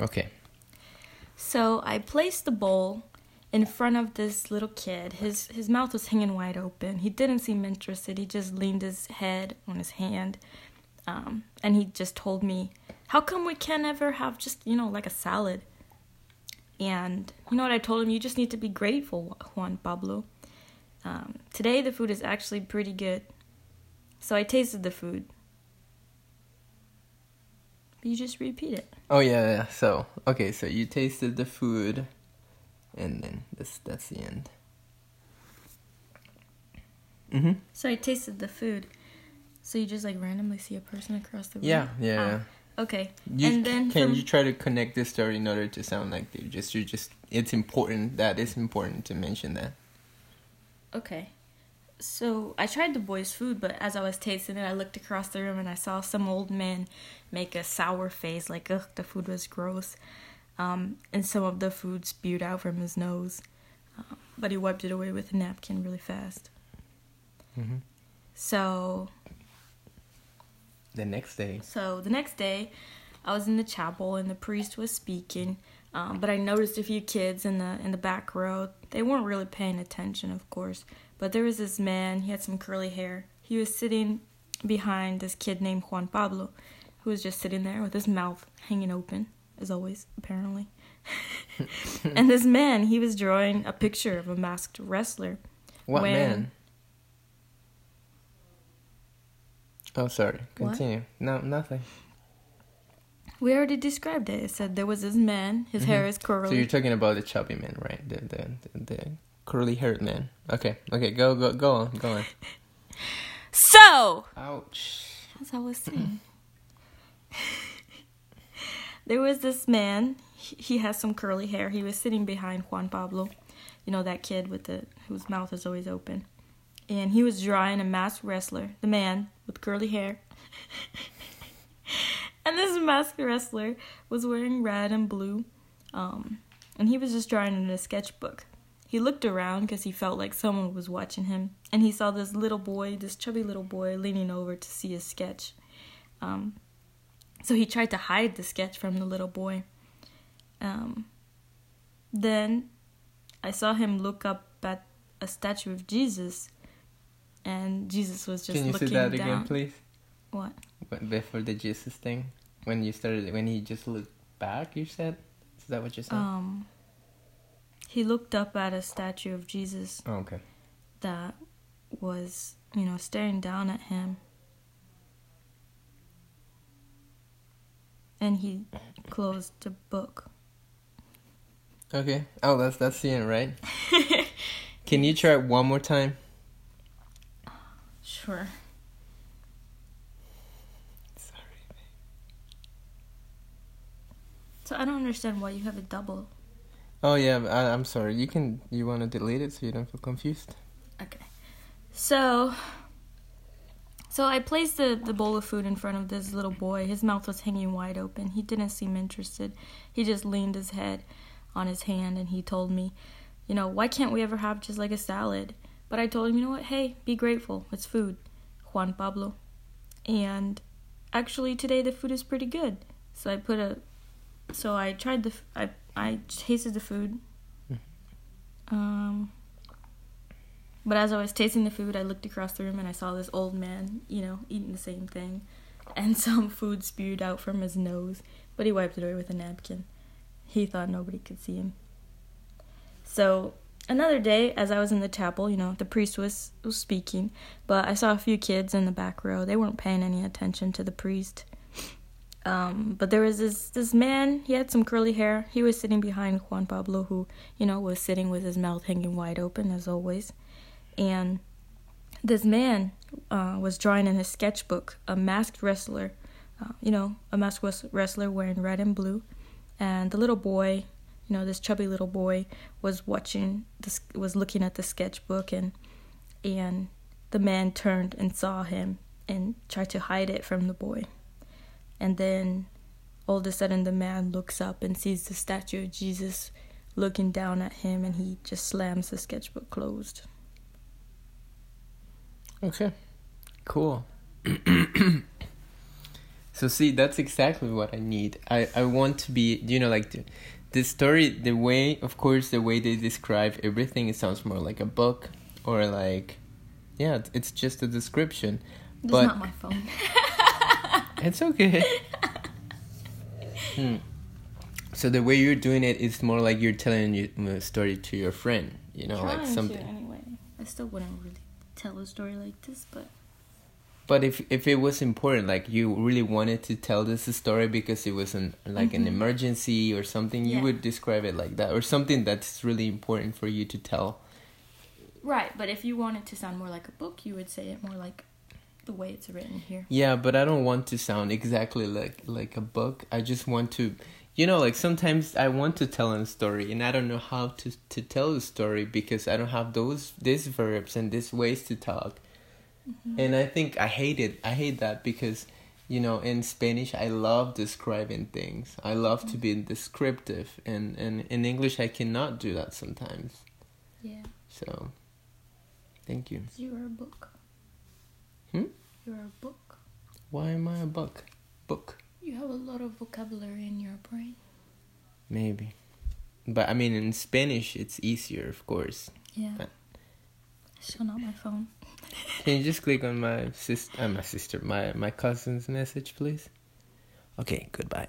Okay. So I placed the bowl in front of this little kid. His his mouth was hanging wide open. He didn't seem interested. He just leaned his head on his hand, um, and he just told me, "How come we can't ever have just you know like a salad?" And you know what I told him? You just need to be grateful, Juan Pablo. Um, today the food is actually pretty good. So I tasted the food. You just repeat it. Oh yeah, yeah. So okay, so you tasted the food, and then this that's the end. Mhm. So I tasted the food. So you just like randomly see a person across the room. Yeah, yeah. Ah, okay. You, and then can from- you try to connect this story in order to sound like you just you just it's important that it's important to mention that. Okay. So I tried the boy's food, but as I was tasting it, I looked across the room and I saw some old man make a sour face, like ugh, the food was gross. Um, and some of the food spewed out from his nose, um, but he wiped it away with a napkin really fast. Mhm. So The next day. So the next day, I was in the chapel and the priest was speaking, um, but I noticed a few kids in the in the back row. They weren't really paying attention, of course. But there was this man. He had some curly hair. He was sitting behind this kid named Juan Pablo, who was just sitting there with his mouth hanging open, as always, apparently. and this man, he was drawing a picture of a masked wrestler. What When- man? Oh, sorry. What? Continue. No, nothing. We already described it. It said there was this man. His hair is curly. Mm-hmm. So you're talking about the chubby man, right? The the the, the curly haired man. Okay. Okay. Go go go on. Go on. so Ouch. As I was saying. there was this man. He he has some curly hair. He was sitting behind Juan Pablo. You know that kid with the whose mouth is always open. And he was drawing a masked wrestler, the man with curly hair. and this masked wrestler was wearing red and blue. Um, and he was just drawing in a sketchbook. He looked around because he felt like someone was watching him, and he saw this little boy, this chubby little boy, leaning over to see his sketch. Um, so he tried to hide the sketch from the little boy. Um, then I saw him look up at a statue of Jesus, and Jesus was just Can you looking say that down. again, please? What? Before the Jesus thing, when you started, when he just looked back, you said. Is that what you said? Um, he looked up at a statue of Jesus oh, okay. that was, you know, staring down at him. And he closed the book. Okay. Oh, that's that's the end, right? Can you try it one more time? Sure. So I don't understand why you have a double. Oh yeah, I, I'm sorry. You can. You want to delete it so you don't feel confused? Okay. So so I placed the, the bowl of food in front of this little boy. His mouth was hanging wide open. He didn't seem interested. He just leaned his head on his hand and he told me, you know, why can't we ever have just like a salad? But I told him, you know what, hey, be grateful. It's food. Juan Pablo. And actually today the food is pretty good. So I put a so I tried the f- I I tasted the food. Um but as I was tasting the food, I looked across the room and I saw this old man, you know, eating the same thing. And some food spewed out from his nose, but he wiped it away with a napkin. He thought nobody could see him. So, another day, as I was in the chapel, you know, the priest was, was speaking, but I saw a few kids in the back row. They weren't paying any attention to the priest. Um, but there was this this man. He had some curly hair. He was sitting behind Juan Pablo, who you know was sitting with his mouth hanging wide open as always. And this man uh, was drawing in his sketchbook a masked wrestler, uh, you know, a masked wrestler wearing red and blue. And the little boy, you know, this chubby little boy was watching this, was looking at the sketchbook, and and the man turned and saw him and tried to hide it from the boy. And then all of a sudden, the man looks up and sees the statue of Jesus looking down at him, and he just slams the sketchbook closed. Okay. Cool. So see, that's exactly what I need. I I want to be, you know, like the, the story, the way, of course, the way they describe everything, it sounds more like a book or like, yeah, it's just a description. This But- is not my phone. It's okay. hmm. So the way you're doing it is more like you're telling you a story to your friend, you know, like Trying to something. anyway. I still wouldn't really tell a story like this, but But if if it was important, like you really wanted to tell this story because it was an like an Mhm. emergency or something, you Yeah. would describe it like that, or something that's really important for you to tell. right. But if you wanted to sound more like a book, you would say it more like the way it's written here. Yeah, but I don't want to sound exactly like like a book. I just want to, you know, like sometimes I want to tell a story and I don't know how to to tell a story because I don't have those these verbs and these ways to talk. Mm-hmm. And I think I hate it. I hate that because you know, in Spanish I love describing things. I love to be descriptive and and in English I cannot do that sometimes. Yeah. So thank you. You are a book. Hmm? You're a book. Why am I a book? Book. You have a lot of vocabulary in your brain. Maybe. But I mean, in Spanish, it's easier, of course. Yeah. But- Still not my phone. Can you just click on my sister, uh, my sister, my my cousin's message, please? Okay, goodbye.